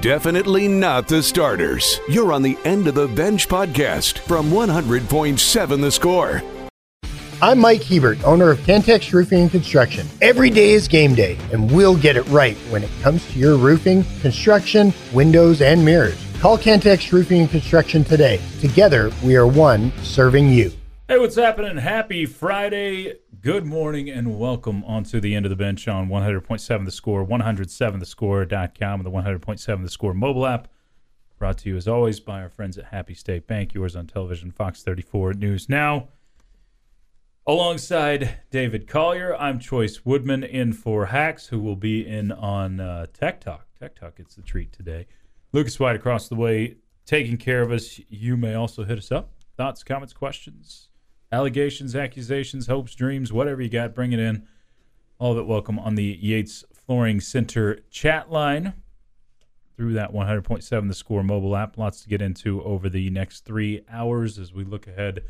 Definitely not the starters. You're on the End of the Bench podcast from 100.7 The Score. I'm Mike Hebert, owner of Cantex Roofing and Construction. Every day is game day, and we'll get it right when it comes to your roofing, construction, windows, and mirrors. Call Cantex Roofing and Construction today. Together, we are one serving you. Hey, what's happening? Happy Friday. Good morning and welcome onto the end of the bench on 100.7 The Score, 107thescore.com, and the 100.7 The Score mobile app. Brought to you as always by our friends at Happy State Bank, yours on television, Fox 34 News Now. Alongside David Collier, I'm Chois Woodman in for Hacks, who will be in on uh, Tech Talk. Tech Talk gets the treat today. Lucas White across the way taking care of us. You may also hit us up. Thoughts, comments, questions, allegations, accusations, hopes, dreams, whatever you got, bring it in. All of it welcome on the Yates Flooring Center chat line through that 100.7 The Score mobile app. Lots to get into over the next three hours as we look ahead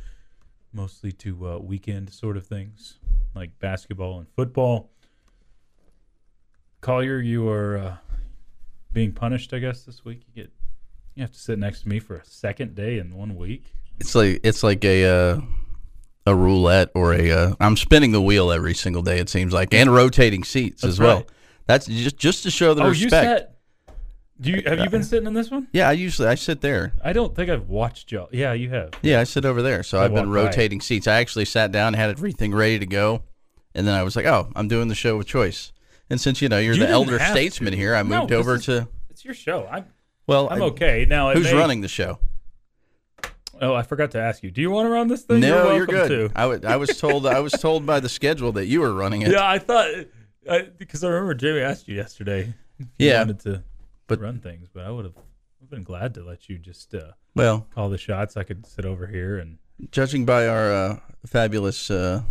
mostly to uh, weekend sort of things like basketball and football. Collier, you are uh, being punished, I guess, this week. You get you have to sit next to me for a second day in one week. It's like it's like a uh, a roulette or a. Uh, I'm spinning the wheel every single day. It seems like, and rotating seats That's as well. right. That's just just to show the oh, respect. you sat. Do you have you been sitting in this one? Yeah, I usually I sit there. I don't think I've watched y'all. Yeah, you have. Yeah, I sit over there. So I I've been walk by. rotating seats. I actually sat down, had everything ready to go, and then I was like, "Oh, I'm doing the show with Chois." And since you know you're You the elder statesman to. here, I moved this over is- to. It's your show. I'm Well, I'm I- okay now. Who's may- running the show? Oh, I forgot to ask you. Do you want to run this thing? no, you're welcome good. to. I was told I was told by the schedule that you were running it. Yeah, I thought I, because I remember Jamie asked you yesterday. If you Yeah, wanted to but- run things, but I would have been glad to let you just uh, Well, call the shots. I could sit over here and judging by our uh, fabulous uh,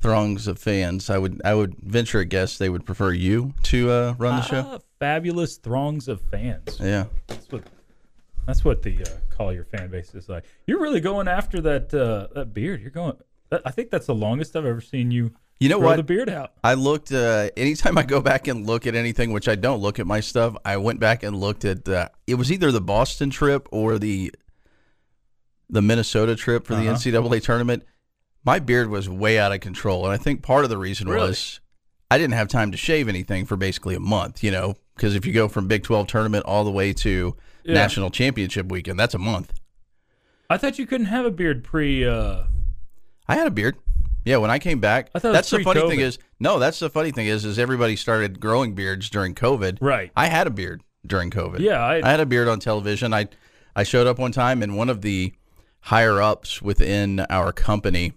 throngs of fans, I would I would venture a guess they would prefer you to uh, run the show. Ah, fabulous throngs of fans. Yeah, That's what that's what the uh, Collier fan base is like. You're really going after that uh, that beard. You're going. That, I think that's the longest I've ever seen you. you know what? the beard out. I looked. Uh, anytime I go back and look at anything, which I don't look at my stuff, I went back and looked at. Uh, it was either the Boston trip or the the Minnesota trip for the Uh-huh. NCAA tournament. My beard was way out of control, and I think part of the reason Really? was I didn't have time to shave anything for basically a month. You know, because if you go from Big Twelve tournament all the way to Yeah. national championship weekend, that's a month. I thought you couldn't have a beard pre. Uh, I had a beard. Yeah, when I came back, I thought it was that's the funny thing is no, that's the funny thing is is everybody started growing beards during COVID. Right. I had a beard during COVID. Yeah, I- I had a beard on television. I I showed up one time and one of the higher ups within our company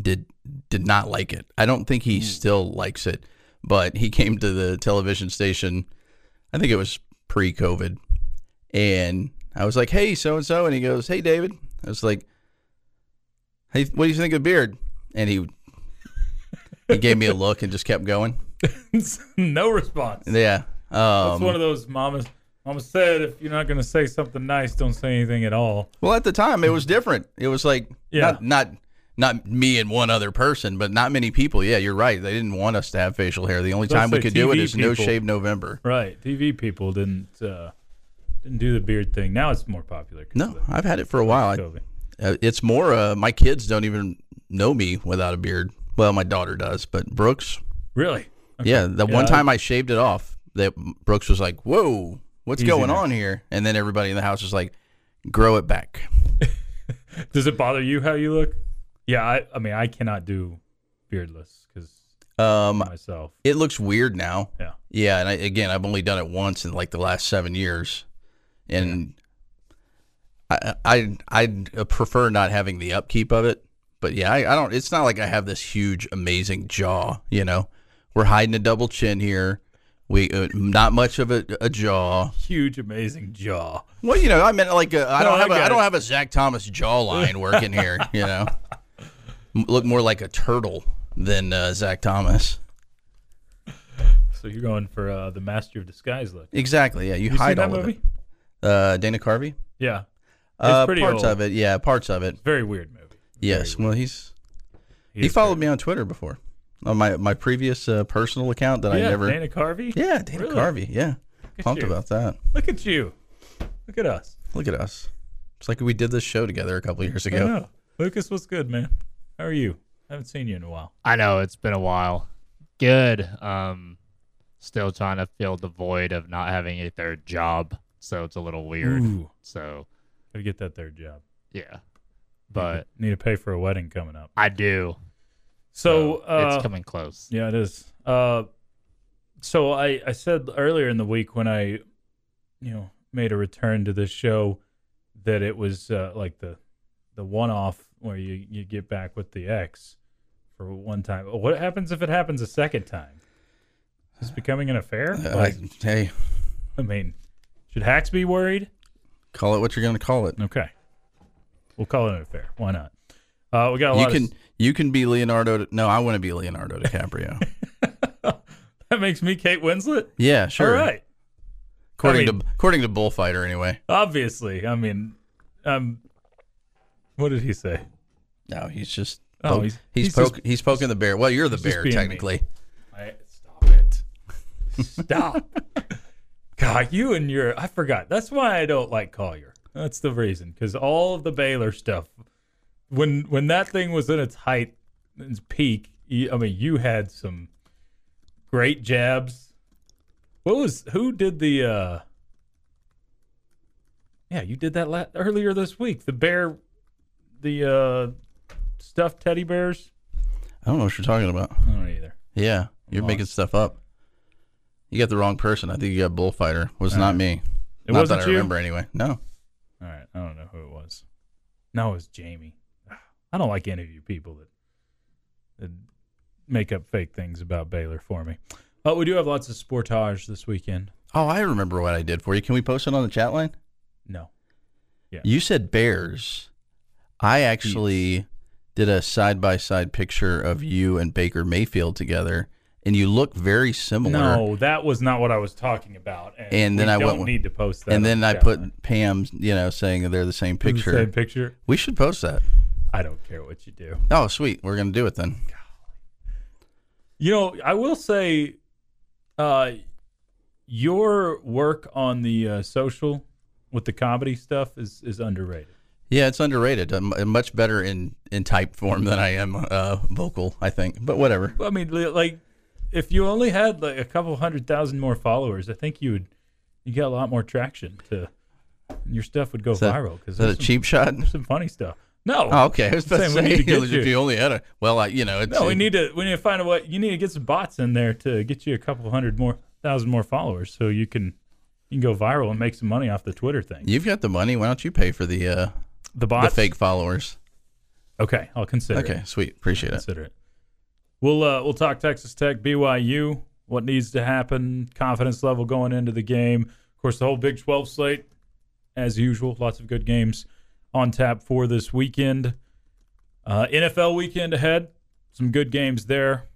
did did not like it. I don't think he still likes it, but he came to the television station. I think it was pre-COVID, and I was like, "Hey, so and so," and he goes, "Hey, David." I was like, "Hey, what do you think of beard?" And he he gave me a look and just kept going. no response. Yeah. That's Um, one of those mamas. Mama said, if you're not going to say something nice, don't say anything at all. Well, at the time, it was different. It was like Yeah. not not not me and one other person, but not many people. Yeah, you're right. They didn't want us to have facial hair. The only Let's time we could do it is TV is no shave November. Right. TV people didn't uh, didn't do the beard thing. Now it's more popular. No, I've had it for a while. I, COVID. uh, it's more. Uh, my kids don't even know me without a beard. Well, my daughter does, but Brooks. Really? Okay. Yeah, the Yeah, one time I shaved it off, that Brooks was like, "Whoa, what's going on here?" And then everybody in the house was like, "Grow it back." Does it bother you how you look? Yeah. I, I mean, I cannot do beardless because Um, myself. it looks weird now. Yeah. Yeah, and I, again, I've only done it once in like the last seven years, and I I I prefer not having the upkeep of it. But yeah, I, I don't. It's not like I have this huge, amazing jaw. You know, we're hiding a double chin here. We uh, not much of a, a jaw. Huge, amazing jaw. Well, you know, I meant like a, I No, don't I have a, got I don't have a Zach Thomas jawline working here. You know, look more like a turtle than uh, Zach Thomas. So you're going for uh, the Master of Disguise look. Exactly. Yeah, you, You hide all of it. Uh, Dana Carvey. Yeah. Uh, pretty parts old. of it, yeah, parts of it. Very weird movie. Yes. Very Well, he's He he followed very- me on Twitter before, on my my previous uh, personal account that Yeah, I never. Dana Carvey. yeah, Dana Really? Carvey. Yeah, pumped you. about that. Look at you. Look at us. Look at us. It's like we did this show together a couple years I ago. know. Lucas, what's good, man? How are you? I haven't seen you in a while. I know it's been a while. Good. Um, still trying to fill the void of not having a third job, so it's a little weird. Ooh, So gotta get that third job. yeah, but need to pay for a wedding coming up. I do. So uh, it's coming close. Yeah, it is. Uh, so I, I said earlier in the week when I, you know, made a return to this show that it was uh, like the the one off where you, you get back with the ex for one time. What happens if it happens a second time? Is becoming an affair? Uh, Like, I- hey, I mean, should Hacks be worried? call it what you're going to call it. Okay, we'll call it an affair. Why not? Uh, we got a lot. You can of you can be Leonardo. No, I want to be Leonardo DiCaprio. that makes me Kate Winslet. yeah, sure. All right. According I mean- to according to Bullfighter, anyway. Obviously, I mean, um, what did he say? No, he's just Oh, he's- he's he's poke, just- he's poking the bear. Well, you're the bear technically. I, stop it! Stop! God, you and your I forgot. That's why I don't like Collier. That's the reason because all of the Baylor stuff, when when that thing was in its height, its peak. You, I mean, you had some great jabs. What was who did the? uh Yeah, you did that la- earlier this week. The bear, the uh stuffed teddy bears. I don't know what you're talking about. I don't either. Yeah, you're making stuff up. You got the wrong person. I think you got Bullfighter. Was not me. It not wasn't that I you? remember anyway. No. All right, I don't know who it was. No, it was Jamie. I don't like any of you people that, that make up fake things about Baylor for me. But we do have lots of sportage this weekend. Oh, I remember what I did for you. Can we post it on the chat line? No, Yeah. You said Bears. I actually did a side by side picture of you and Baker Mayfield together, and you look very similar. no, that was not what I was talking about. And, And then I don't went need to post that. and then the I put line. Pam's, you know, saying that they're the same The picture. same picture. We should post that. I don't care what you do. Oh, sweet. We're gonna do it then. You know, I will say, uh, your work on the uh, social with the comedy stuff is is underrated. Yeah, it's underrated. I'm, I'm much better in in type form than I am uh, vocal. I think, but whatever. I mean, like, if you only had like a couple hundred thousand more followers, I think you would you get a lot more traction. To your stuff would go Is that- viral because Is that a cheap shot? There's some funny stuff. No, Oh, okay. I was about Saying we need to get if you- you only had a well, I, you know, it's, no, we need to we need to find a way. You need to get some bots in there to get you a couple hundred more thousand more followers, so you can you can go viral and make some money off the Twitter thing. You've got the money. Why don't you pay for the uh, The bots? the fake followers? Okay, I'll consider. Okay, it. sweet. Appreciate it. consider it. We'll uh, we'll talk Texas Tech, BYU, what needs to happen, confidence level going into the game. Of course, the whole Big 12 slate, as usual, lots of good games on tap for this weekend. Uh, NFL weekend ahead, some good games there.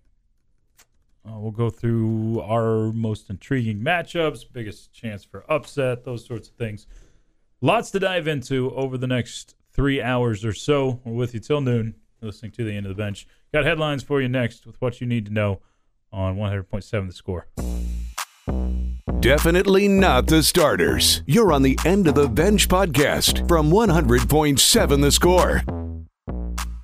Uh, we'll go through our most intriguing matchups, biggest chance for upset, those sorts of things. Lots to dive into over the next three hours or so. We're with you till noon, listening to the end of the bench. Got headlines for you next with what you need to know on 100.7 The Score. Definitely not the starters. You're on the End of the Bench podcast from 100.7 The Score.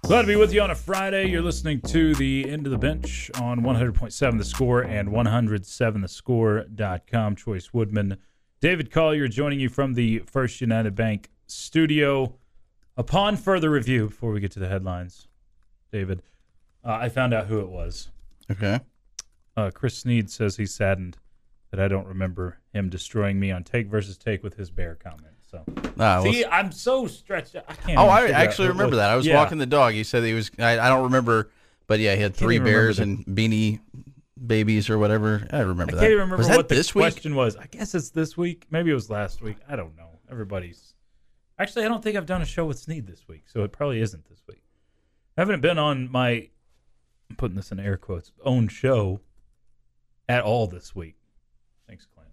Glad to be with you on a Friday. You're listening to the End of the Bench on 100.7 The Score and 107thescore.com. Chois Woodman, David Collier joining you from the First United Bank studio. Upon further review, before we get to the headlines, David, uh, I found out who it was. Okay. Uh, Chris Sneed says he's saddened that I don't remember him destroying me on take versus take with his bear comment. So, Ah, well, see, I'm so stretched. Out. I can't. oh, I actually remember that. I was Yeah. walking the dog. He said he was. I, I don't remember, but yeah, he had three bears and beanie babies or whatever. I remember I that. can't even remember was what the this week? question was. I guess it's this week. Maybe it was last week. I don't know. Everybody's actually. I don't think I've done a show with Sneed this week, so it probably isn't this week. I haven't been on my. I'm putting this in air quotes. Own show. At all this week. Thanks, Clint.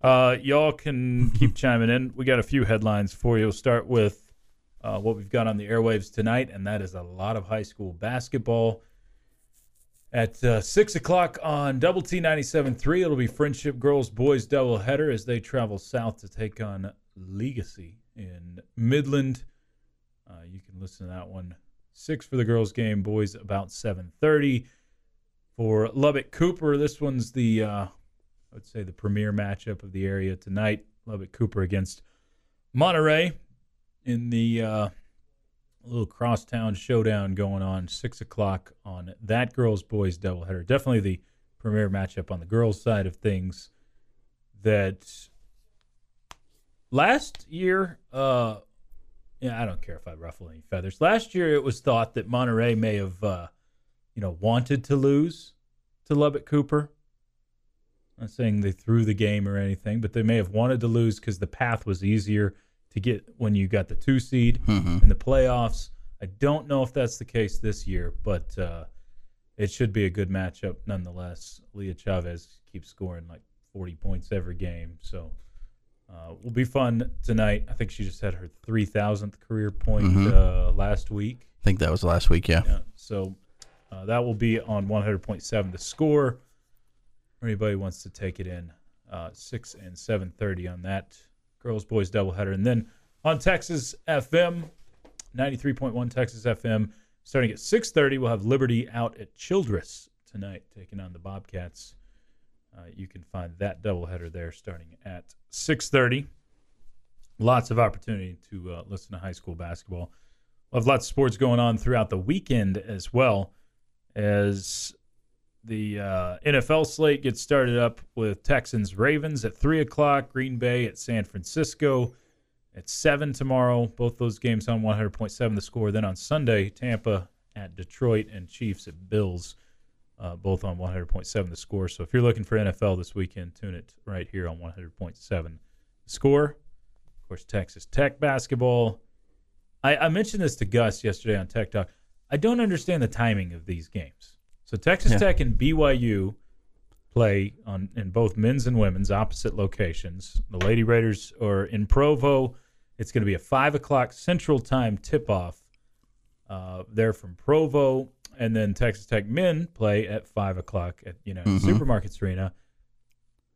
Uh, y'all can keep chiming in. We got a few headlines for you. We'll start with uh, what we've got on the airwaves tonight, and that is a lot of high school basketball. At uh, 6 o'clock on Double T 97.3, it'll be Frenship Girls Boys doubleheader as they travel south to take on Legacy in Midland. Uh, you can listen to that one. 6 for the girls game, boys about 7.30. For Lubbock Cooper, this one's the, uh, I would say, the premier matchup of the area tonight. Lubbock Cooper against Monterey in the uh, little crosstown showdown going on six o'clock on that girls boys doubleheader. Definitely the premier matchup on the girls side of things. That last year, uh, yeah, I don't care if I ruffle any feathers. Last year, it was thought that Monterey may have, uh, you know, wanted to lose to Lubbock Cooper. I'm not saying they threw the game or anything, but they may have wanted to lose because the path was easier to get when you got the two seed Mhm. in the playoffs. I don't know if that's the case this year, but uh, it should be a good matchup nonetheless. Leah Chavez keeps scoring like 40 points every game, so uh, will be fun tonight. I think she just had her 3,000th career point Mhm. uh, last week. I think that was last week. Yeah. Yeah, so uh, that will be on 100.7 to score. Anybody wants to take it in, uh, 6 and 7.30 on that girls boys doubleheader. And then on Texas FM, 93.1 Texas FM, starting at 6.30, we'll have Liberty out at Childress tonight, taking on the Bobcats. Uh, you can find that doubleheader there starting at 6.30. Lots of opportunity to uh, listen to high school basketball. We'll have lots of sports going on throughout the weekend as well as the uh, NFL slate gets started up with Texans Ravens at 3 o'clock, Green Bay at San Francisco at 7 tomorrow. Both those games on 100.7 the score. Then on Sunday, Tampa at Detroit and Chiefs at Bills, uh, both on 100.7 the score. So if you're looking for NFL this weekend, tune it right here on 100.7 the score. Of course, Texas Tech basketball. I, I mentioned this to Gus yesterday on Tech Talk. I don't understand the timing of these games. So Texas Yeah. Tech and BYU play on in both men's and women's opposite locations. The Lady Raiders are in Provo. It's going to be a five o'clock Central Time tip off. Uh, they're from Provo, and then Texas Tech men play at five o'clock at United Mhm. Supermarkets Arena.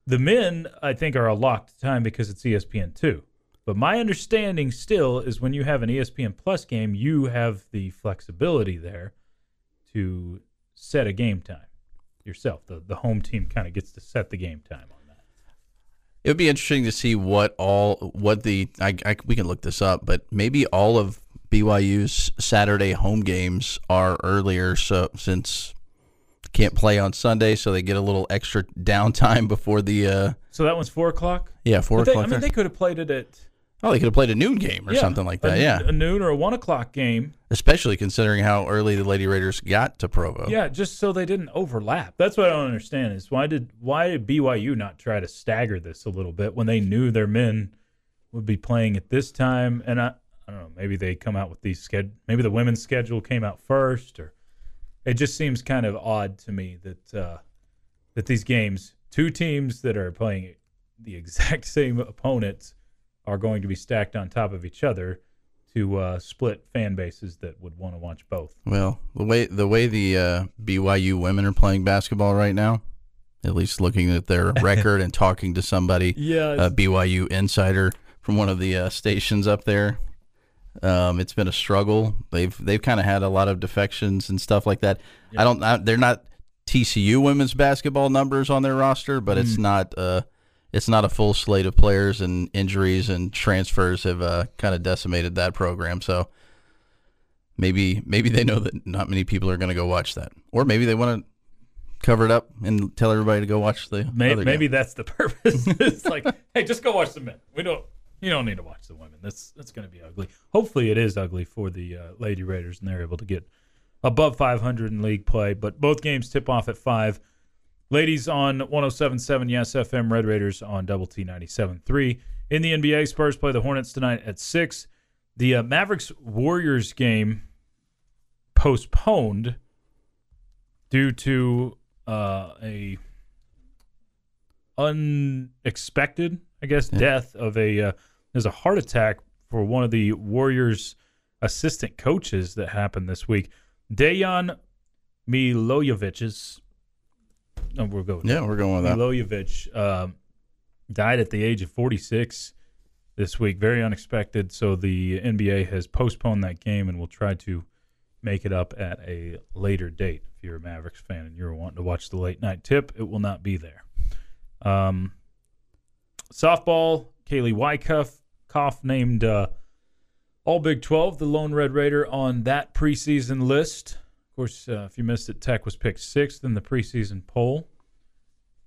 The men, I think, are a locked time because it's ESPN two. But my understanding still is when you have an ESPN Plus game, you have the flexibility there to set a game time yourself. The the home team kind of gets to set the game time on that. It would be interesting to see what all what the I, I we can look this up, but maybe all of BYU's Saturday home games are earlier, so since can't play on Sunday, so they get a little extra downtime before the uh So that one's four o'clock. yeah four they, o'clock. I mean, they could have played it at oh, they could have played a noon game or yeah, something like a- that. Yeah, a noon or a one o'clock game. especially considering how early the Lady Raiders got to Provo. Yeah, just so they didn't overlap. That's what I don't understand is why did why did BYU not try to stagger this a little bit when they knew their men would be playing at this time? And I I don't know, maybe they come out with these sched maybe the women's schedule came out first or it just seems kind of odd to me that uh, that these games, two teams that are playing the exact same opponents, are going to be stacked on top of each other to uh, split fan bases that would want to watch both. Well, the way the way the uh, BYU women are playing basketball right now, at least looking at their record and talking to somebody, Yeah, a BYU insider from one of the uh, stations up there, um, it's been a struggle. They've they've kind of had a lot of defections and stuff like that. I don't. I, they're not TCU women's basketball numbers on their roster, but it's not. Uh, it's not a full slate of players, and injuries and transfers have uh, kind of decimated that program. So maybe maybe they know that not many people are going to go watch that, or maybe they want to cover it up and tell everybody to go watch the Maybe, maybe that's the purpose. it's like, hey, just go watch the men. We don't. You don't need to watch the women. That's that's going to be ugly. Hopefully, it is ugly for the uh, Lady Raiders, and they're able to get above 500 in league play. But both games tip off at five. Ladies on 107.7 Yes FM. Red Raiders on Double T 97.3. In the NBA, Spurs play the Hornets tonight at six. The uh, Mavericks Warriors game postponed due to uh, a unexpected, I guess, death of a uh, there's a heart attack for one of the Warriors assistant coaches that happened this week. Dejan Milojevic's. No, we're going. Yeah, we're going with that. Milojevic um, died at the age of 46 this week. Very unexpected. So the NBA has postponed that game and will try to make it up at a later date. If you're a Mavericks fan and you're wanting to watch the late night tip, it will not be there. Um, softball, Kaylee Wycuff, Koff named uh, All Big 12, the lone Red Raider on that preseason list. Of course, uh, if you missed it, Tech was picked sixth in the preseason poll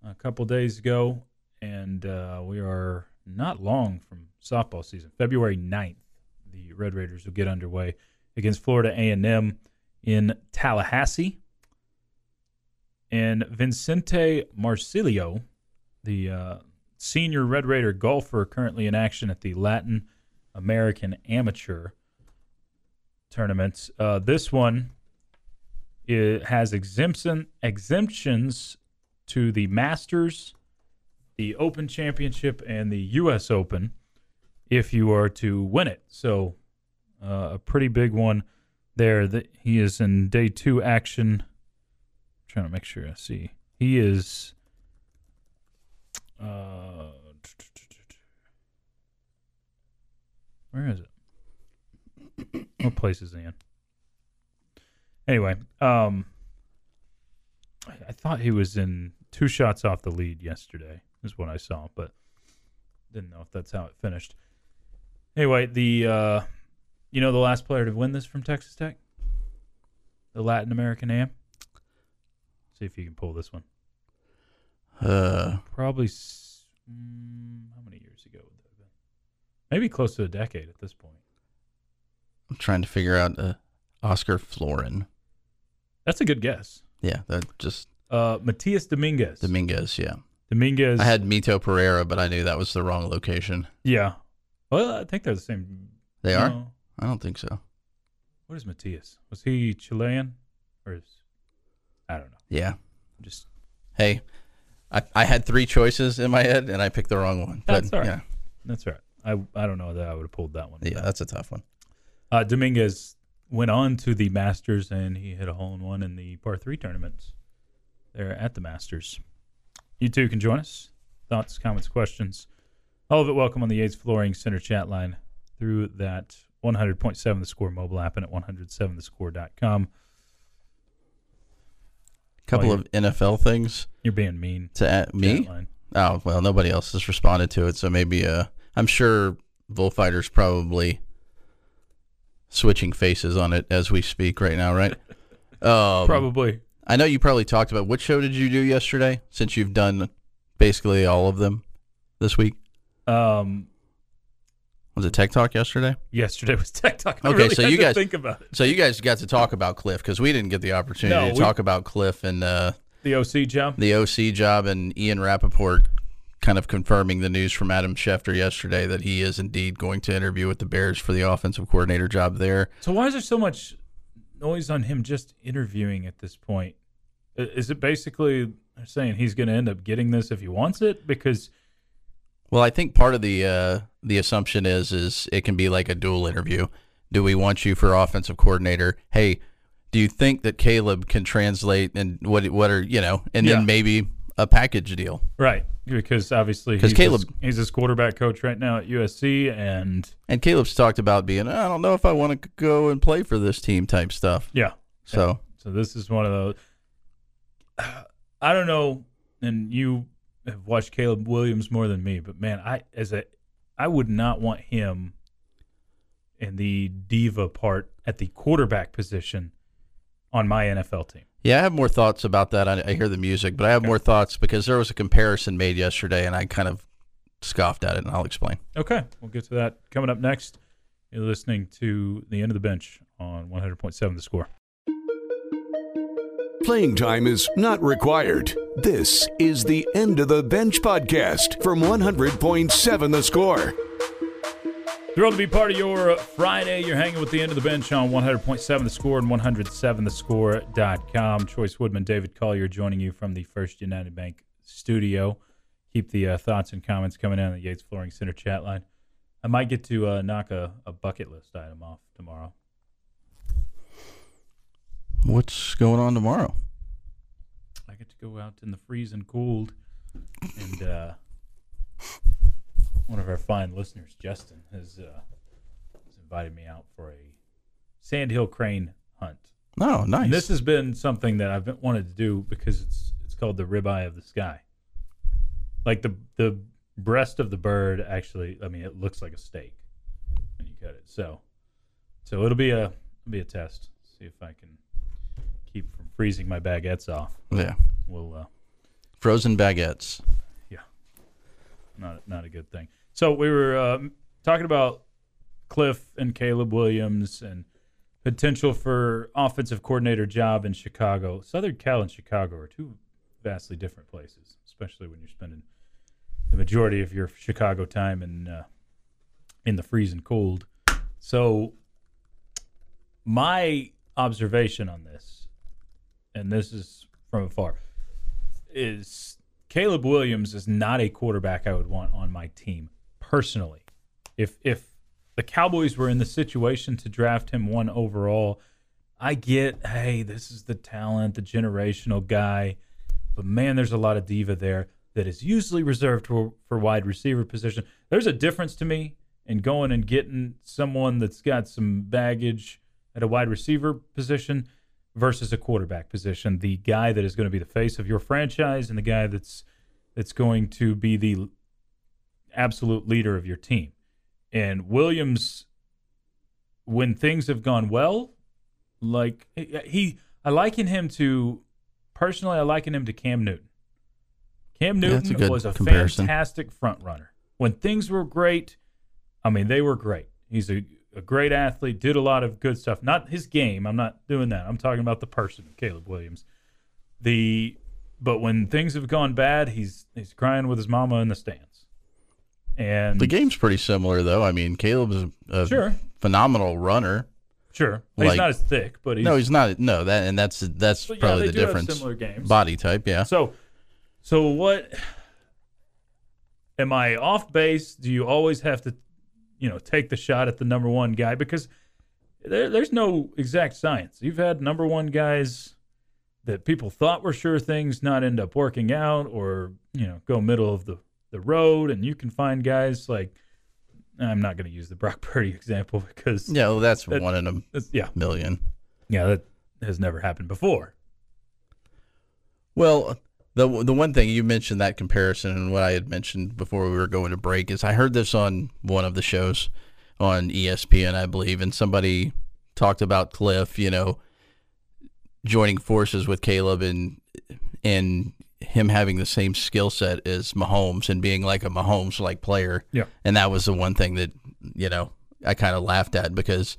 a couple days ago, and uh, we are not long from softball season. February 9th, the Red Raiders will get underway against Florida A&M in Tallahassee. And Vincente Marsilio, the uh, senior Red Raider golfer currently in action at the Latin American Amateur Tournament. Uh, this one it has exemption exemptions to the Masters, the Open Championship, and the U.S. Open if you are to win it. So uh, a pretty big one there. That he is in day two action. trying to make sure I see. He is. Uh, where is it? What place is he in? Anyway, um, I, I thought he was in two shots off the lead yesterday, is what I saw, but didn't know if that's how it finished. Anyway, the uh, you know the last player to win this from Texas Tech, the Latin American Am. See if you can pull this one. Uh, Probably s- mm, how many years ago would that have been? Maybe close to a decade at this point. I'm trying to figure out uh, Oscar Florin. That's a good guess. Yeah, that just Uh, Matias Dominguez. Dominguez. Yeah, Dominguez. I had Mito Pereira, but I knew that was the wrong location. yeah. Well, I think they're the same. They are. No. I don't think so. What is Matias? Was he Chilean or is I don't know. Yeah. Just Hey, I, I had three choices in my head and I picked the wrong one. But That's all right. yeah, that's all right. I I don't know that I would have pulled that one. yeah, that's a tough one. Uh, Dominguez went on to the Masters and he hit a hole in one in the par three tournaments there at the Masters. You too can join us. Thoughts, comments, questions. All of it welcome on the Yates Flooring Center chat line through that 100.7 The Score mobile app and at 107thescore.com. couple of NFL things You're being mean. to add. Me? Oh well, nobody else has responded to it, so maybe uh, I'm sure Bullfighter's probably switching faces on it as we speak right now, right? Um, Probably. I know you probably talked about what show did you do yesterday? Since you've done basically all of them this week, Um, was it Tech Talk yesterday? yesterday was Tech Talk. I Okay, really so you guys- think about it. So you guys got to talk about Kliff because we didn't get the opportunity No, to we- talk about Kliff and uh, The OC job. the OC job and Ian Rapoport kind of confirming the news from Adam Schefter yesterday that he is indeed going to interview with the Bears for the offensive coordinator job there. So why is there so much noise on him just interviewing at this point? Is it basically saying he's going to end up getting this if he wants it? Because Well, I think part of the uh, the assumption is is it can be like a dual interview. Do we want you for offensive coordinator? Hey, do you think that Caleb can translate and what what are you know, and Yeah. then maybe a package deal? right, because obviously 'Cause he's Caleb- his, he's his quarterback coach right now at USC, and And Caleb's talked about being I don't know if I want to go and play for this team type stuff. yeah. So So this is one of those. I don't know, and you have watched Caleb Williams more than me, but man, I as a I would not want him in the diva part at the quarterback position on my NFL team. Yeah, I have more thoughts about that. I, I hear the music, but I have more thoughts because there was a comparison made yesterday, and I kind of scoffed at it, and I'll explain. Okay, we'll get to that coming up next. You're listening to the end of the bench on 100.7 The Score. Playing time is not required. This is the End of the Bench podcast from 100.7 The Score. Thrilled to be part of your Friday. You're hanging with the end of the bench on 100.7 The Score and 107thescore.com. Chois Woodman, David Collier joining you from the First United Bank studio. Keep the uh, thoughts and comments coming in on the Yates Flooring Center chat line. I might get to uh, knock a, a bucket list item off tomorrow. What's going on tomorrow? I get to go out in the freezing cold, and uh, one of our fine listeners, Justin, has, uh, has invited me out for a sandhill crane hunt. Oh, nice. And this has been something that I've been, wanted to do because it's it's called the ribeye of the sky. Like the the breast of the bird actually, I mean, it looks like a steak when you cut it. So, so it'll be a it'll be a test. See if I can keep from freezing my baguettes off. yeah. We'll uh, Frozen baguettes. Yeah. Not not a good thing. So we were um, talking about Kliff and Caleb Williams and potential for offensive coordinator job in Chicago. Southern Cal and Chicago are two vastly different places, especially when you're spending the majority of your Chicago time in uh, in the freezing cold. So my observation on this, and this is from afar, is Caleb Williams is not a quarterback I would want on my team personally. If if the Cowboys were in the situation to draft him one overall, I get, hey, this is the talent, the generational guy, but man, there's a lot of diva there that is usually reserved for, for wide receiver position. There's a difference to me in going and getting someone that's got some baggage at a wide receiver position versus a quarterback position. The guy that is going to be the face of your franchise and the guy that's that's going to be the absolute leader of your team. And Williams, when things have gone well, like he, I liken him to personally, I liken him to Cam Newton. Cam Yeah, a Newton was a comparison. fantastic front runner. When things were great, I mean, they were great. He's a, a great athlete, did a lot of good stuff. Not his game. I'm not doing that. I'm talking about the person, Caleb Williams. The but when things have gone bad, he's he's crying with his mama in the stands. And The game's pretty similar, though. I mean, Caleb's a Sure. phenomenal runner. sure, he's not as thick, but he's no, he's not. No, that and that's that's yeah, probably the difference. similar games. Body type, yeah. So, so what? Am I off base? Do you always have to, you know, take the shot at the number one guy? Because there, there's no exact science. You've had number one guys that people thought were sure things not end up working out, or you know, go middle of the the road, and you can find guys like. I'm not going to use the Brock Purdy example because Yeah, well, that's That- one in a yeah, million. yeah, that has never happened before. Well, the the one thing you mentioned that comparison and what I had mentioned before we were going to break is I heard this on one of the shows on ESPN, I believe, and somebody talked about Kliff, you know, joining forces with Caleb and and him having the same skill set as Mahomes and being like a Mahomes like player. Yeah. And that was the one thing that, you know, I kind of laughed at because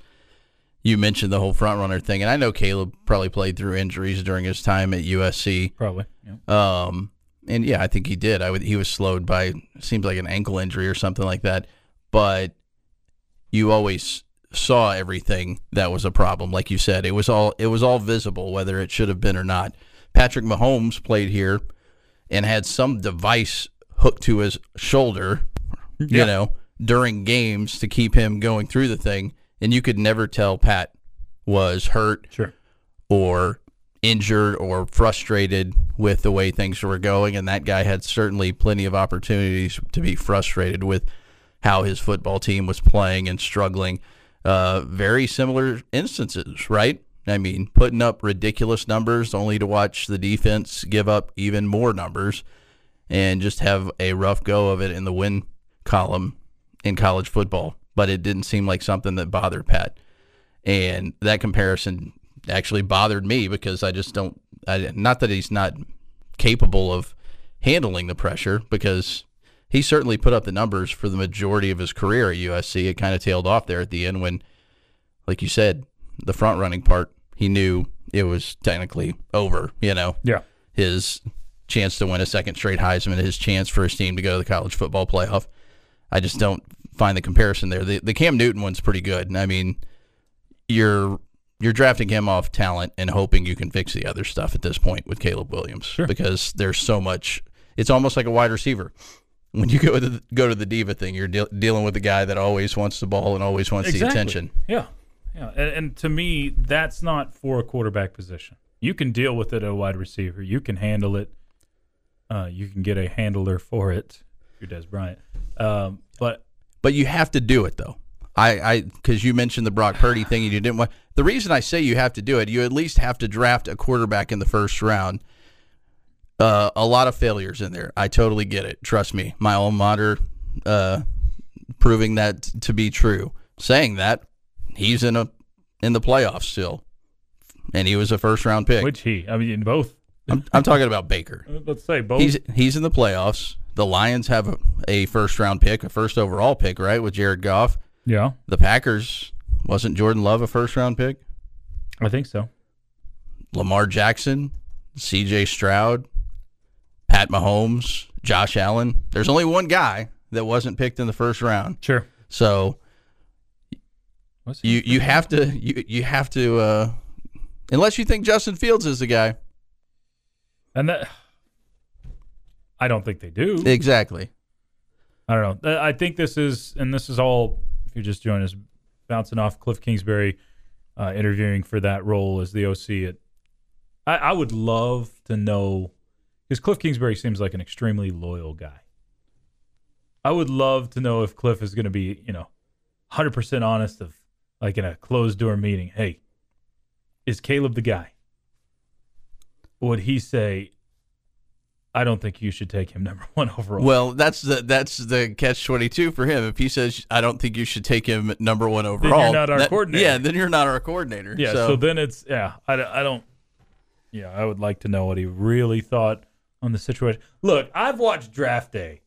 you mentioned the whole front runner thing and I know Caleb probably played through injuries during his time at USC. Probably. Yeah. Um, and yeah, I think he did. I would, he was slowed by seems like an ankle injury or something like that. But you always saw everything that was a problem. Like you said, it was all it was all visible, whether it should have been or not. Patrick Mahomes played here and had some device hooked to his shoulder, you know, during games to keep him going through the thing, and you could never tell Pat was hurt Sure. or injured or frustrated with the way things were going. And that guy had certainly plenty of opportunities to be frustrated with how his football team was playing and struggling. Uh, very similar instances, right? I mean, putting up ridiculous numbers only to watch the defense give up even more numbers and just have a rough go of it in the win column in college football. But it didn't seem like something that bothered Pat. And that comparison actually bothered me because I just don't, I, not that he's not capable of handling the pressure because he certainly put up the numbers for the majority of his career at USC. It kind of tailed off there at the end when, like you said, the front running part, he knew it was technically over, you know, Yeah. his chance to win a second straight Heisman, his chance for his team to go to the college football playoff. I just don't find the comparison there. The the Cam Newton one's pretty good. I mean, you're you're drafting him off talent and hoping you can fix the other stuff at this point with Caleb Williams because there's so much. It's almost like a wide receiver. When you go to the, go to the diva thing, you're deal dealing with a guy that always wants the ball and always wants the attention. Yeah, Yeah, and, and to me, that's not for a quarterback position. You can deal with it at a wide receiver. You can handle it. Uh, you can get a handler for it. You're Dez Bryant. Um, but But you have to do it though. I, I, because you mentioned the Brock Purdy thing, and you didn't want. The reason I say you have to do it, you at least have to draft a quarterback in the first round. Uh, a lot of failures in there. I totally get it. Trust me, my alma mater, uh, proving that to be true. Saying that, he's in a in the playoffs still, and he was a first round pick. which he? I mean, both. I'm, I'm talking about Baker. Let's say both. He's he's in the playoffs. The Lions have a, a first round pick, a first overall pick, right, with Jared Goff. yeah, The Packers wasn't Jordan Love a first round pick? I think so. Lamar Jackson, C.J. Stroud, Pat Mahomes, Josh Allen. There's only one guy that wasn't picked in the first round. Sure. So What's you you have to you you have to uh, unless you think Justin Fields is the guy. And that. I don't think they do. Exactly. I don't know. I think this is, and this is all. If you're just joining us, bouncing off Kliff Kingsbury, uh, interviewing for that role as the OC. At, I, I would love to know because Kliff Kingsbury seems like an extremely loyal guy. I would love to know if Kliff is going to be, you know, hundred percent honest of like in a closed door meeting. Hey, is Caleb the guy? Would he say? I don't think you should take him number one overall. Well, that's the that's the catch twenty two for him. If he says I don't think you should take him number one overall, then you're not our that- coordinator. Yeah, then you're not our coordinator. Yeah, so, then it's yeah. I, don't- I don't. Yeah, I would like to know what he really thought on the situation. Look, I've watched Draft Day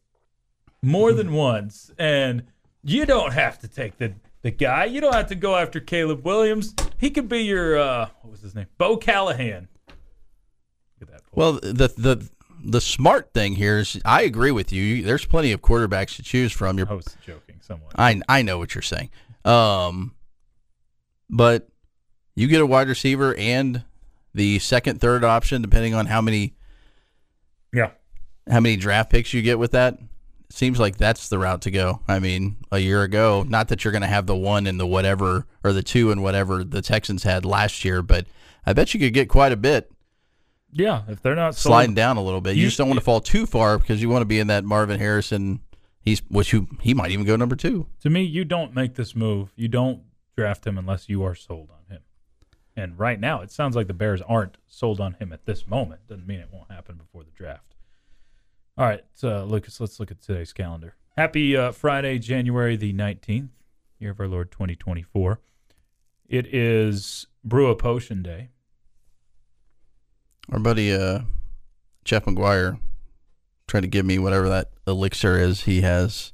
more than once, and you don't have to take the the guy. You don't have to go after Caleb Williams. He could be your uh, what was his name? Bo Callahan. Look at that. Well, the the the smart thing here is I agree with you. There's plenty of quarterbacks to choose from. You're I was joking somewhat. I I know what you're saying. Um, but you get a wide receiver and the second, third option, depending on how many Yeah. how many draft picks you get with that. Seems like that's the route to go. I mean, a year ago, not that you're going to have the one and the whatever or the two and whatever the Texans had last year, but I bet you could get quite a bit Yeah, if they're not sold- sliding down a little bit. You, You- just don't want to fall too far because you want to be in that Marvin Harrison. He's which who he might even go number two. To me, you don't make this move. You don't draft him unless you are sold on him. And right now, it sounds like the Bears aren't sold on him at this moment. Doesn't mean it won't happen before the draft. All right, so Lucas, let's look at today's calendar. Happy uh, Friday, January the 19th, year of our Lord 2024. It is Brew a Potion Day. Our buddy uh, Jeff McGuire tried to give me whatever that elixir is. He has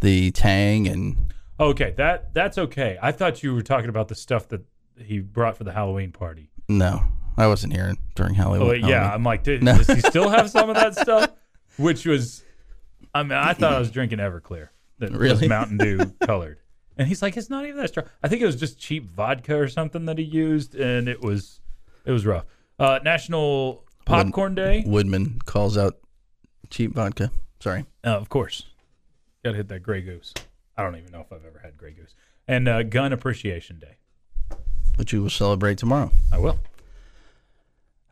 the Tang and Okay, that that's okay. I thought you were talking about the stuff that he brought for the Halloween party. no, I wasn't here during Halloween. Oh, yeah. Halloween. I'm like, did, No. does he still have some of that stuff? Which was, I mean, I thought I was drinking Everclear that was Mountain Dew colored. And he's like, it's not even that strong. I think it was just cheap vodka or something that he used, and it was, it was rough. Uh, National Popcorn Day, Woodman calls out cheap vodka. Sorry. uh, of course. Got to hit that Grey Goose. I don't even know if I've ever had Grey Goose. And uh, Gun Appreciation Day. Which you will celebrate tomorrow. I will.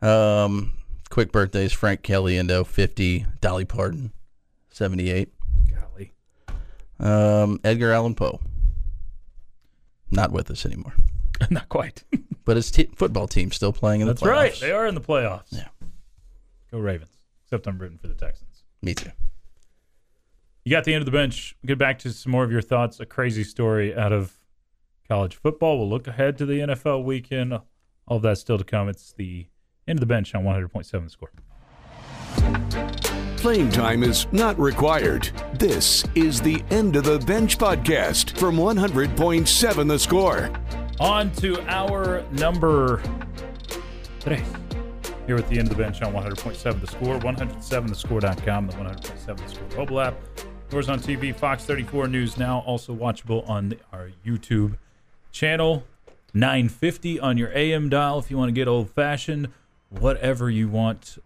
Um, quick birthdays: Frank Kelly Endo, fifty. Dolly Parton, seventy-eight. Golly. Um, Edgar Allan Poe, not with us anymore, not quite. but his t- football team's still playing in That's the playoffs. right. They are in the playoffs. Yeah. Go Ravens. Except I'm rooting for the Texans. Me too. You got the end of the bench. Get back to some more of your thoughts. A crazy story out of college football. We'll look ahead to the NFL weekend. All of that still to come. It's the end of the bench on 100.7 The score. Playing time is not required. This is the End of the Bench podcast from 100.7 The Score. On to our number today. Here at the end of the bench on 100.7 The Score, 107thescore.com, the 100.7 The Score mobile app. Doors on TV, Fox 34 News Now, also watchable on the, our YouTube channel. 950 on your AM dial if you want to get old fashioned. Whatever you want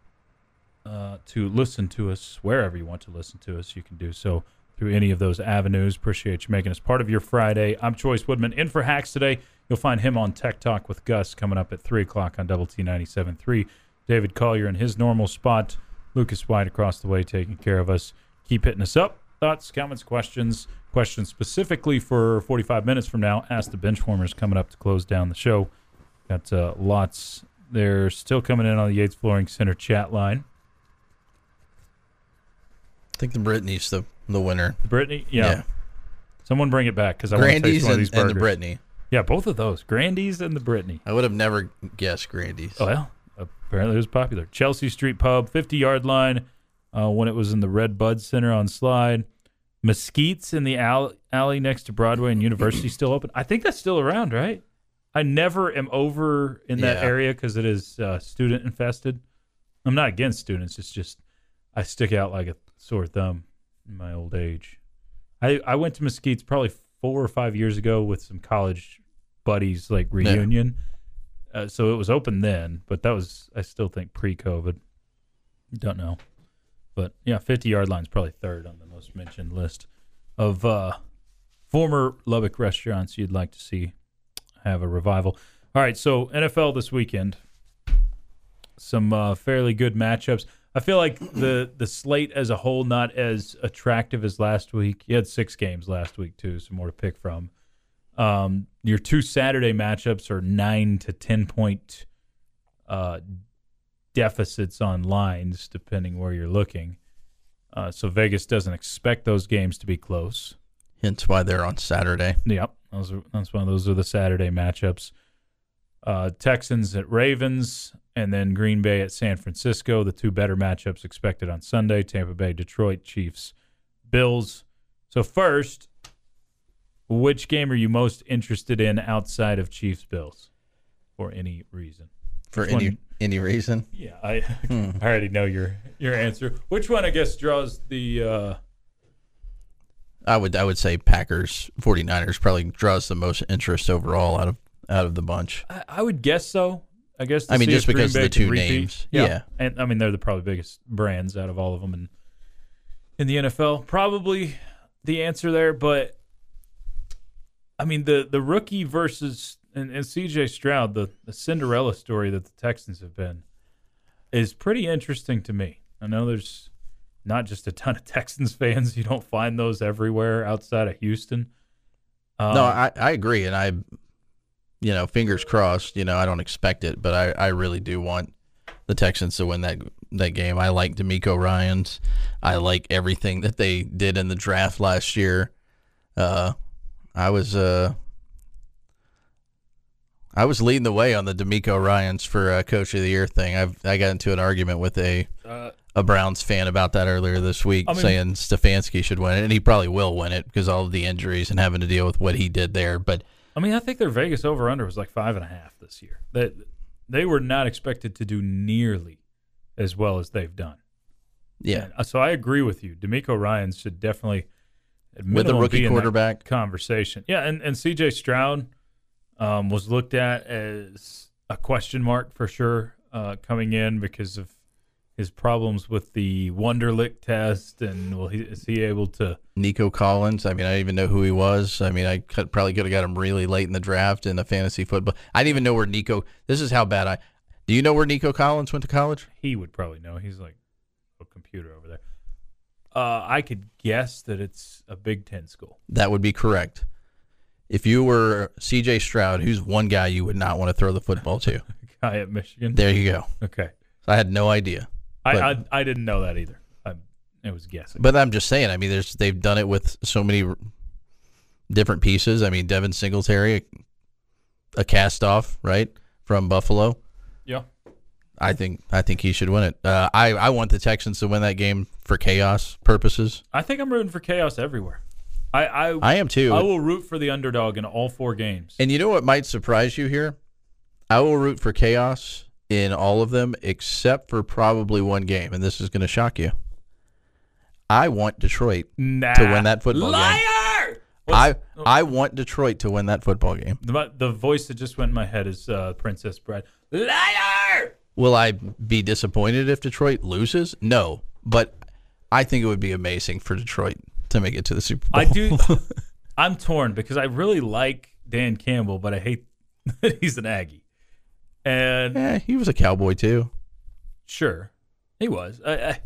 uh, to listen to us, wherever you want to listen to us, you can do so through any of those avenues. Appreciate you making us part of your Friday. I'm Chois Woodman in for Hacks today. You'll find him on Tech Talk with Gus coming up at 3 o'clock on Double T 97.3. David Collier in his normal spot. Lucas White across the way taking care of us. Keep hitting us up. Thoughts, comments, questions, questions specifically for 45 minutes from now. Ask the Benchwarmers coming up to close down the show. Got uh, lots. They're still coming in on the Yates Flooring Center chat line. I think the Brittany's the the winner. Brittany, yeah. Someone bring it back because I want to taste one of and, these and the burgers. Brittany. Yeah, both of those, Grandy's and the Brittany. I would have never guessed Grandy's. Oh, well, apparently it was popular. Chelsea Street Pub, 50 yard line uh, when it was in the Red Bud Center on Slide. Mesquite's in the all- alley next to Broadway and University still open. I think that's still around, right? I never am over in that Yeah. area because it is uh, student infested. I'm not against students. It's just I stick out like a sore thumb in my old age. I, I went to Mesquite's probably four or five years ago with some college buddies, like reunion. Uh, so it was open then, but that was I still think pre-COVID. Don't know, but yeah, 50 yard line's probably third on the most mentioned list of uh, former Lubbock restaurants you'd like to see have a revival. All right, so NFL this weekend, some uh, fairly good matchups. I feel like the the slate as a whole not as attractive as last week. You had six games last week too, some more to pick from. Um, your two Saturday matchups are nine to ten point uh, deficits on lines, depending where you're looking. Uh, so Vegas doesn't expect those games to be close. Hence why they're on Saturday. Yep, those are that's one of those are the Saturday matchups. Uh, Texans at Ravens, and then Green Bay at San Francisco. The two better matchups expected on Sunday: Tampa Bay, Detroit, Chiefs, Bills. So first, which game are you most interested in outside of Chiefs Bills, for any reason? For Which any one? any reason. Yeah, I I already know your your answer. Which one I guess draws the uh, I would I would say Packers 49ers probably draws the most interest overall out of out of the bunch. I, I would guess so. I guess. I mean, just because of the two repeat. names. Yeah. Yeah. and I mean they're the probably biggest brands out of all of them in in the NFL. Probably the answer there, but I mean the the rookie versus and, and CJ Stroud, the, the Cinderella story that the Texans have been, is pretty interesting to me. I know there's not just a ton of Texans fans. You don't find those everywhere outside of Houston. Um, no, I, I agree, and I, you know, fingers crossed. You know, I don't expect it, but I, I really do want the Texans to win that that game. I like DeMeco Ryans. I like everything that they did in the draft last year. Uh, I was uh, I was leading the way on the DeMeco Ryans for uh, Coach of the Year thing. I've I got into an argument with a uh, a Browns fan about that earlier this week, I mean- saying Stefanski should win it, and he probably will win it because all of the injuries and having to deal with what he did there. But I mean, I think their Vegas over under was like five and a half this year. That they were not expected to do nearly as well as they've done. yeah, And, uh, so I agree with you. D'Amico Ryan should definitely with the rookie be in that quarterback, conversation. Yeah, and and C.J. Stroud um, was looked at as a question mark for sure uh, coming in because of his problems with the Wonderlic test, and will he is he able to? Nico Collins. I mean, I didn't even know who he was. I mean, I could, probably could have got him really late in the draft in the fantasy football. I didn't even know where Nico. This is how bad I. Do you know where Nico Collins went to college? He would probably know. He's like a computer over there. Uh, I could guess that it's a Big Ten school. That would be correct. If you were C.J. Stroud, who's one guy you would not want to throw the football to? Guy at Michigan. There you go. Okay, I had no idea. I, I I didn't know that either. I, it was guessing. But I'm just saying. I mean, there's they've done it with so many different pieces. I mean, Devin Singletary, a, a cast off right from Buffalo. yeah, I think I think he should win it. Uh, I I want the Texans to win that game for chaos purposes. I think I'm rooting for chaos everywhere. I I, I am too. I will root for the underdog in all four games. and you know what might surprise you here? I will root for chaos in all of them except for probably one game, and this is going to shock you. I want Detroit nah, to win that football game. liar. I I want Detroit to win that football game. The, the voice that just went in my head is uh, Princess Bride. Liar! Will I be disappointed if Detroit loses? No, but I think it would be amazing for Detroit to make it to the Super Bowl. I do. I'm torn because I really like Dan Campbell, but I hate that he's an Aggie. And yeah, he was a cowboy too. sure, he was. I, I,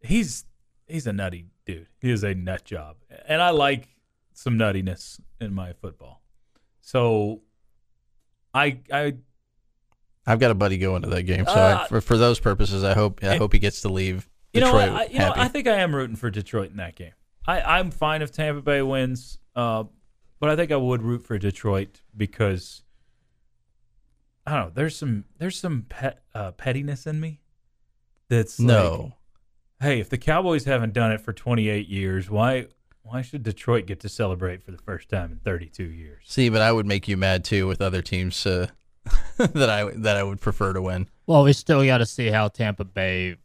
he's he's a nutty dude. He is a nut job, and I like some nuttiness in my football. So, I I I've got a buddy going to that game, so Uh, I, for for those purposes, I hope I it- hope he gets to leave you know Detroit? I, you know. I think I am rooting for Detroit in that game. I I'm fine if Tampa Bay wins, uh, but I think I would root for Detroit because I don't know. There's some there's some pet, uh, pettiness in me. That's like, no, hey, if the Cowboys haven't done it for 28 years, why why should Detroit get to celebrate for the first time in 32 years? see, but I would make you mad too with other teams uh, that I that I would prefer to win. Well, we still got to see how Tampa Bay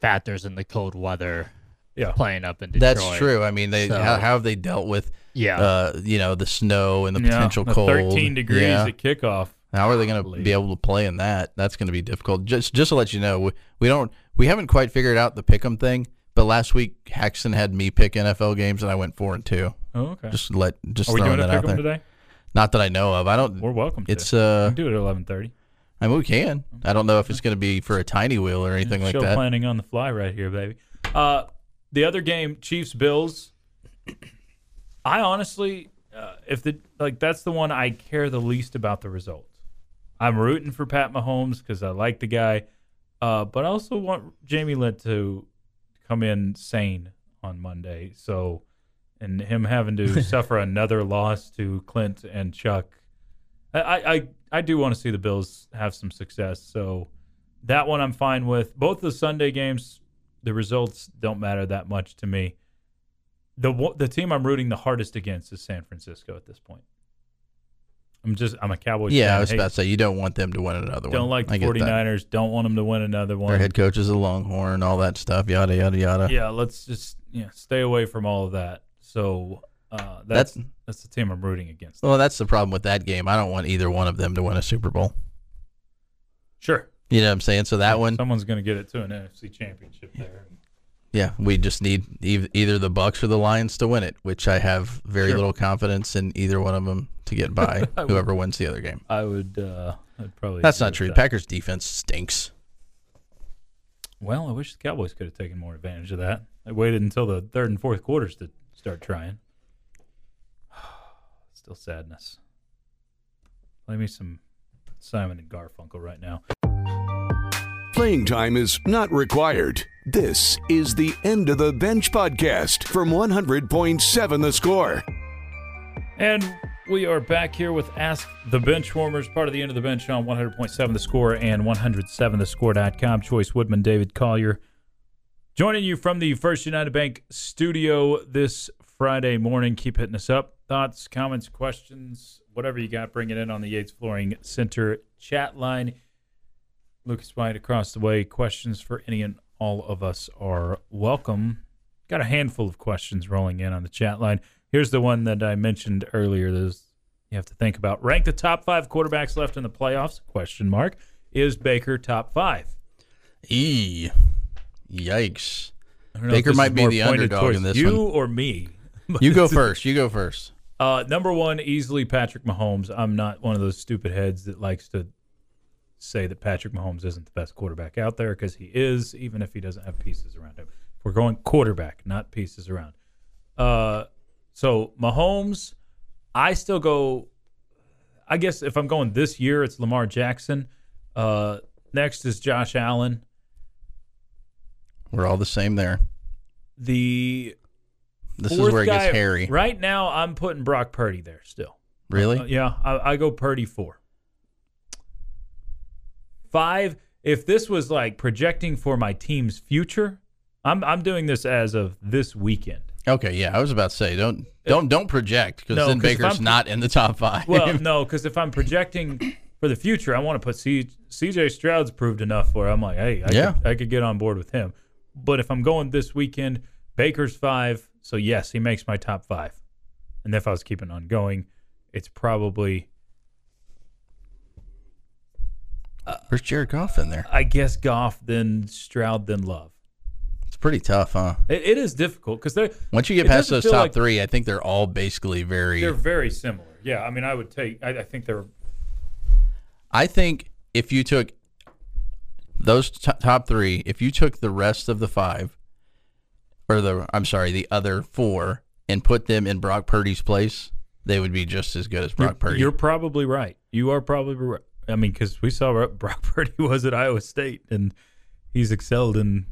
factors in the cold weather Yeah. playing up in Detroit. That's true. I mean, they So- how, how have they dealt with Yeah. uh, you know the snow and the Yeah, potential the cold? 13 degrees Yeah. at kickoff. How are they going to be able to play in that? That's going to be difficult. Just just to let you know, we, we don't we haven't quite figured out the pick'em thing. But last week, Haxton had me pick NFL games, and I went four and two. Oh, okay. Just let just Are we throwing doing a that out pick 'em there. today? Not that I know of. I don't. We're welcome to. It's we uh. can do it at 11:30. I mean, we can. I don't know if it's going to be for a tiny wheel or anything like that. planning on the fly right here, baby. Uh, the other game, Chiefs Bills. I honestly, uh, if the like, that's the one I care the least about the result. I'm rooting for Pat Mahomes because I like the guy, uh, but I also want Jamie Lynn to come in sane on Monday. So, and him having to suffer another loss to Clint and Chuck, I, I, I- do want to see the Bills have some success. So, that one I'm fine with. Both the Sunday games, the results don't matter that much to me. The the team I'm rooting the hardest against is San Francisco at this point. I'm just I'm a Cowboys yeah, fan. I was Hate- about to say you don't want them to win another one. don't like the I get 49ers, don't want them to win another one. Their head coach is a Longhorn, all that stuff, yada yada yada. yeah, let's just yeah, stay away from all of that. So, uh, that's That's- that's the team I'm rooting against. Well, that's the problem with that game. I don't want either one of them to win a Super Bowl. Sure. You know what I'm saying? So that one, Someone's going to get it to an NFC championship there. yeah, we just need e- either the Bucks or the Lions to win it, which I have very Sure. little confidence in either one of them to get by. I would- whoever wins the other game. I would uh I'd probably That's not true. That. Packers defense stinks. Well, I wish the Cowboys could have taken more advantage of that. They waited until the third and fourth quarters to start trying. Still sadness. Play me some Simon and Garfunkel right now. Playing time is not required. This is the End of the Bench podcast from 100.7 The Score. And we are back here with Ask the Benchwarmers, part of the end of the bench on 100.7 The Score and 107thescore.com. Chois Woodman, David Collier. Joining you from the First United Bank studio this Friday morning. Keep hitting us up. Thoughts, comments, questions, whatever you got, bring it in on the Yates Flooring Center chat line. Lucas White across the way. Questions for any and all of us are welcome. Got a handful of questions rolling in on the chat line. Here's the one that I mentioned earlier. There's you have to think about. Rank the top five quarterbacks left in the playoffs? Question mark. Is Baker top five? E. Yikes. I don't know if Baker might be the underdog in this you one. or me. You go first. You go first. Uh, number one, easily Patrick Mahomes. I'm not one of those stupid heads that likes to say that Patrick Mahomes isn't the best quarterback out there because he is, even if he doesn't have pieces around him. We're going quarterback, not pieces around. Uh, so Mahomes, I still go. I guess if I'm going this year, it's Lamar Jackson. Uh, next is Josh Allen. We're all the same there. The This is where it guy- gets hairy. Right now, I'm putting Brock Purdy there still. Really? Uh, yeah, I, I go Purdy four. Five. If this was like projecting for my team's future, I'm I'm doing this as of this weekend. Okay, yeah, I was about to say don't don't don't project because No, then Baker's not in the top five. Well, no, because if I'm projecting for the future, I want to put C, CJ Stroud's proved enough where I'm like, hey, I, Yeah. could, I could get on board with him. But if I'm going this weekend, Baker's five. So yes, he makes my top five. And if I was keeping on going, it's probably uh, Where's Jared Goff in there? I guess Goff, then Stroud, then Love. It's pretty tough, huh? It, it is difficult because they're Once you get past those top like- three, I think they're all basically very. they're very similar. Yeah, I mean, I would take. I, I think they're I think if you took those t- top three, if you took the rest of the five, or the I'm sorry, the other four, and put them in Brock Purdy's place, they would be just as good as Brock you're, Purdy. You're probably right. You are probably right. I mean, because we saw what Brock Purdy was at Iowa State, and he's excelled in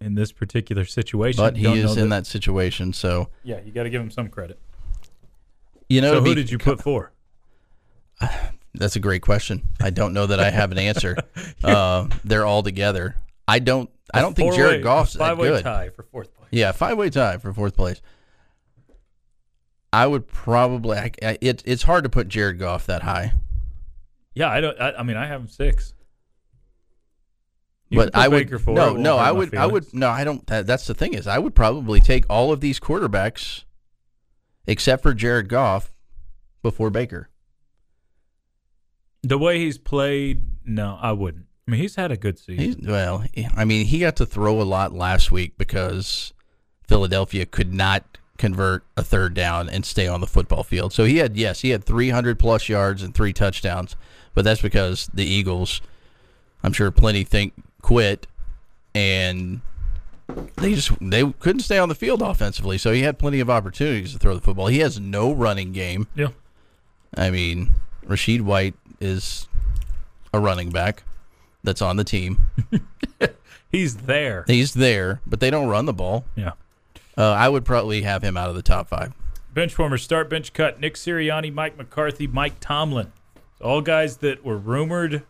in this particular situation. but he Don't is in that situation, so Yeah, you got to give him some credit. you know. so who be- did you put for? That's a great question. I don't know that I have an answer. uh, they're all together. I don't. I don't think Jared Goff's that five-way good. tie for fourth place. Yeah, five way tie for fourth place. I would probably. I, I, it, it's hard to put Jared Goff that high, Yeah, I don't. I, I mean, I have him six. You but can put I would. Baker four, it no, won't no, hurt I my would. I would. feelings. No, I don't. That, that's the thing is, I would probably take all of these quarterbacks, except for Jared Goff, before Baker. The way he's played, no, I wouldn't. I mean, he's had a good season. He's, well, I mean, he got to throw a lot last week because Philadelphia could not convert a third down and stay on the football field. So he had, yes, he had 300 plus yards and three touchdowns, but that's because the Eagles, I'm sure plenty think quit and they just they couldn't stay on the field offensively. So he had plenty of opportunities to throw the football. He has no running game. yeah. I mean, Rachaad White is a running back that's on the team. He's there. He's there, but they don't run the ball. Yeah. Uh, I would probably have him out of the top five. Bench warmers, start bench cut. Nick Sirianni, Mike McCarthy, Mike Tomlin. All guys that were rumored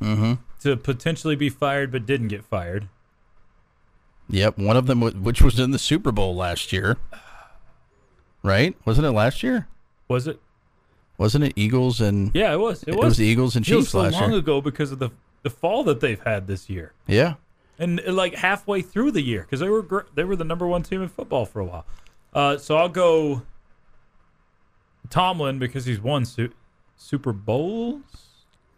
Mm-hmm. to potentially be fired but didn't get fired. Yep, one of them, w- which was in the Super Bowl last year, right? Wasn't it last year? Was it? Wasn't it Eagles and Yeah, it was. It It was. the Eagles and It was Chiefs so last long year. ago because of the the fall that they've had this year, yeah? and uh, like halfway through the year because they were gr- they were the number one team in football for a while. Uh, so I'll go Tomlin because he's won su- Super Bowls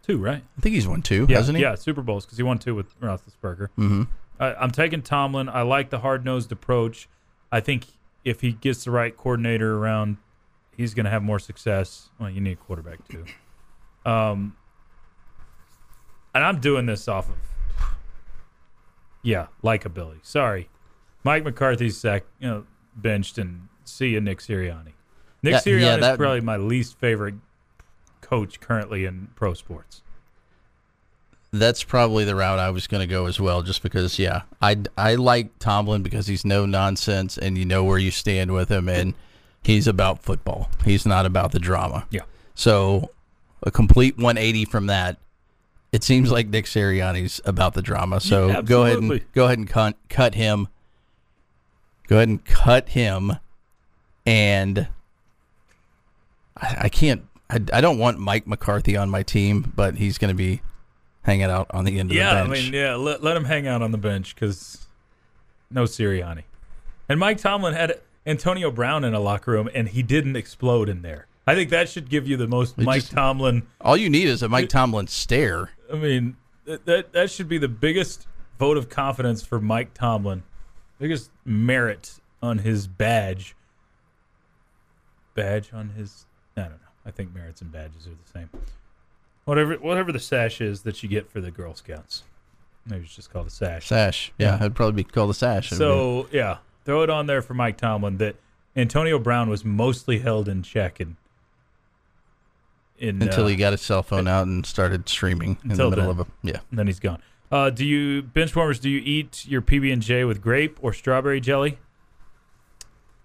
two, right? I think he's won two, Yeah, hasn't he? yeah, Super Bowls because he won two with Roethlisberger. Mm-hmm. I, I'm taking Tomlin. I like the hard nosed approach. I think if he gets the right coordinator around, he's going to have more success. Well, you need a quarterback too. Um, and I'm doing this off of, yeah, likability. Sorry, Mike McCarthy's sack, you know, benched, and see you, Nick Sirianni. Nick Yeah, Sirianni yeah, is probably my least favorite coach currently in pro sports. That's probably the route I was going to go as well, just because, yeah, I, I like Tomlin because he's no nonsense and you know where you stand with him, and he's about football. He's not about the drama. Yeah. So a complete 180 from that. It seems like Nick Sirianni's about the drama. So Yeah, go ahead and go ahead and cut, cut him. Go ahead and cut him, and I, I can't. I, I don't want Mike McCarthy on my team, but he's going to be hanging out on the end of Yeah, the bench. Yeah, I mean, yeah, let, let him hang out on the bench because no Sirianni. And Mike Tomlin had Antonio Brown in a locker room, and he didn't explode in there. I think that should give you the most It Mike just- Tomlin. All you need is a Mike Tomlin stare. I mean, that, that that should be the biggest vote of confidence for Mike Tomlin, biggest merit on his badge. Badge on his, I don't know. I think merits and badges are the same. Whatever, whatever the sash is that you get for the Girl Scouts. Maybe it's just called a sash. Sash. Yeah, Yeah. it'd probably be called a sash. So yeah, throw it on there for Mike Tomlin that Antonio Brown was mostly held in check and in until uh, he got his cell phone out and started streaming in the middle then. of a yeah. and then he's gone. Uh, do you benchwarmers? Do you eat your PB and J with grape or strawberry jelly?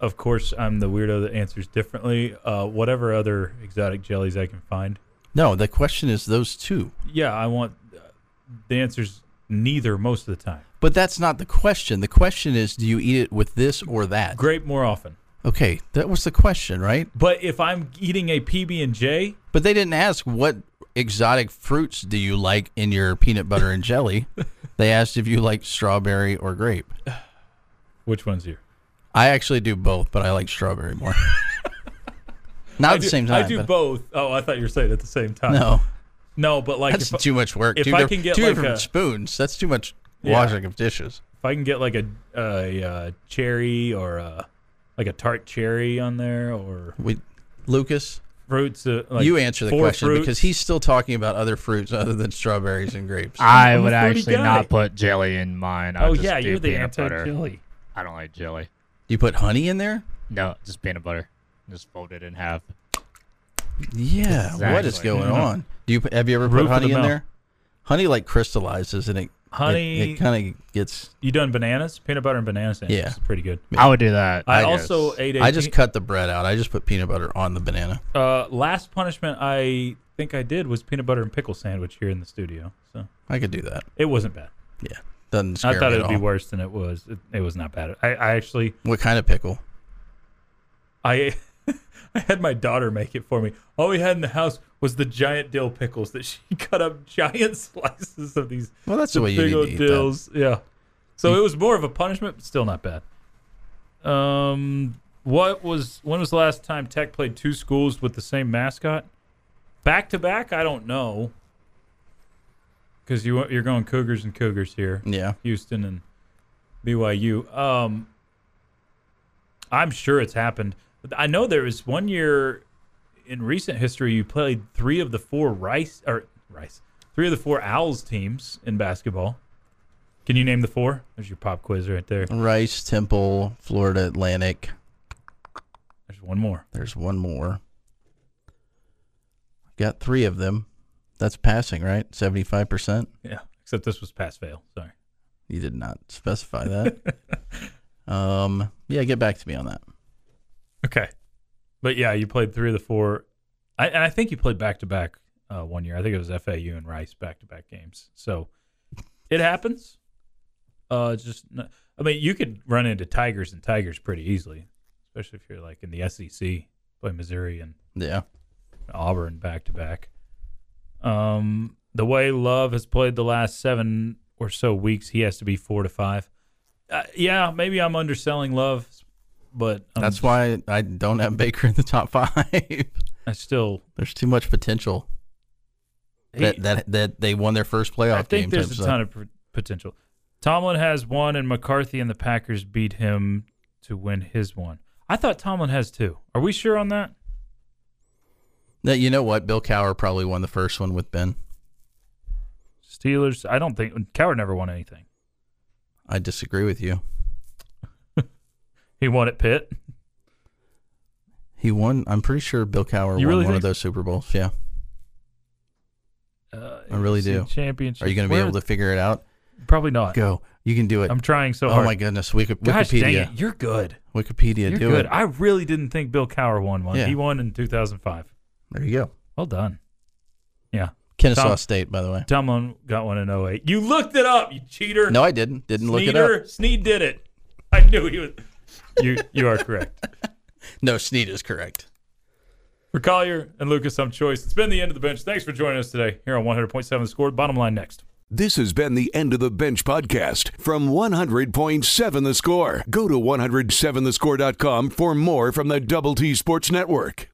Of course, I'm the weirdo that answers differently. Uh, whatever other exotic jellies I can find. No, the question is those two. Yeah, I want uh, the answers neither most of the time. But that's not the question. The question is, do you eat it with this or that? Grape more often. Okay, that was the question, right? But if I'm eating a PB and J, But they didn't ask what exotic fruits do you like in your peanut butter and jelly. they asked if you like strawberry or grape. which one's here? I actually do both, but I like strawberry more. Not I at the do- same time. I do both. Oh, I thought you were saying at the same time. No, no, but like that's if, too much work. if two I can get two like different a- spoons, that's too much Yeah. washing of dishes. if I can get like a a, uh cherry or a, like a tart cherry on there or We, Lucas, fruits, uh, like you answer the four question fruits. because he's still talking about other fruits other than strawberries and grapes. I I'm a would fruity actually guy. not put jelly in mine. I Oh would just yeah, do you're the peanut butter. anti-chili. I don't like jelly. Do you put honey in there? No, just peanut butter. Just fold it in half. Yeah. What is Exactly. going on? Do you have you ever Roof put of honey the in mouth. there? Honey like crystallizes and it Honey, It, kind of gets. you done bananas? Peanut butter and banana sandwich. Yeah. is pretty good. I would do that. I, I also guess. ate a I just pe- cut the bread out. I just put peanut butter on the banana. uh, last punishment I think I did was peanut butter and pickle sandwich here in the studio. So I could do that. it wasn't bad. Yeah, doesn't scare I thought me it at would be worse than it was. It, it was not bad. I, I actually What kind of pickle? I I had my daughter make it for me. All we had in the house was the giant dill pickles that she cut up giant slices of these Well, that's the way you big need old to dills. Yeah. So it was more of a punishment, but still not bad. Um, what was when was the last time Tech played two schools with the same mascot? Back to back? I don't know. Because you you're going Cougars and Cougars here. Yeah, Houston and BYU. Um, I'm sure it's happened. I know there was one year in recent history you played three of the four Rice or Rice, three of the four Owls teams in basketball. Can you name the four? There's your pop quiz right there. Rice, Temple, Florida Atlantic. There's one more. There's one more. Got three of them. That's passing, right? Seventy-five percent. Yeah, except this was pass fail. Sorry. You did not specify that. um, yeah, get back to me on that. Okay, but yeah, you played three of the four, I, and I think you played back to back one year. I think it was FAU and Rice back to back games. So it happens. Uh, just not, I mean, you could run into Tigers and Tigers pretty easily, especially if you're like in the SEC, play Missouri and Yeah, Auburn back to back. Um, the way Love has played the last seven or so weeks, he has to be four to five. Uh, yeah, maybe I'm underselling Love, but um, that's why I don't have Baker in the top five. I still There's too much potential he- that that that they won their first playoff I think game. there's a stuff. ton of p- potential. Tomlin has one, and McCarthy and the Packers beat him to win his one. I thought Tomlin has two. Are we sure on that? That you know what? Bill Cowher probably won the first one with Ben. Steelers. I don't think Cowher never won anything. I disagree with you. He won at Pitt. He won. I'm pretty sure Bill Cowher You won really one think of those Super Bowls. Yeah. Uh, I really do. Championship. Are you going to be able to figure it out? Probably not. Go. You can do it. I'm trying so hard. oh hard. my goodness. Wiki- Gosh dang Wikipedia. it! You're good. Wikipedia. You're do good. it. I really didn't think Bill Cowher won one. Yeah. He won in 2005. There you go. Well done. Yeah. Kennesaw Tom- State, by the way. Tomlin got one in 08. You looked it up, you cheater. No, I didn't. Didn't look it up. Sneeder, Sneed did it. I knew he was. You you are correct. No, Sneed is correct. For Collier and Lucas, I'm Chois. It's been the end of the bench. Thanks for joining us today here on 100.7 The Score. Bottom line next. This has been the End of the Bench podcast from 100.7 The Score. Go to 107thescore.com for more from the Double T Sports Network.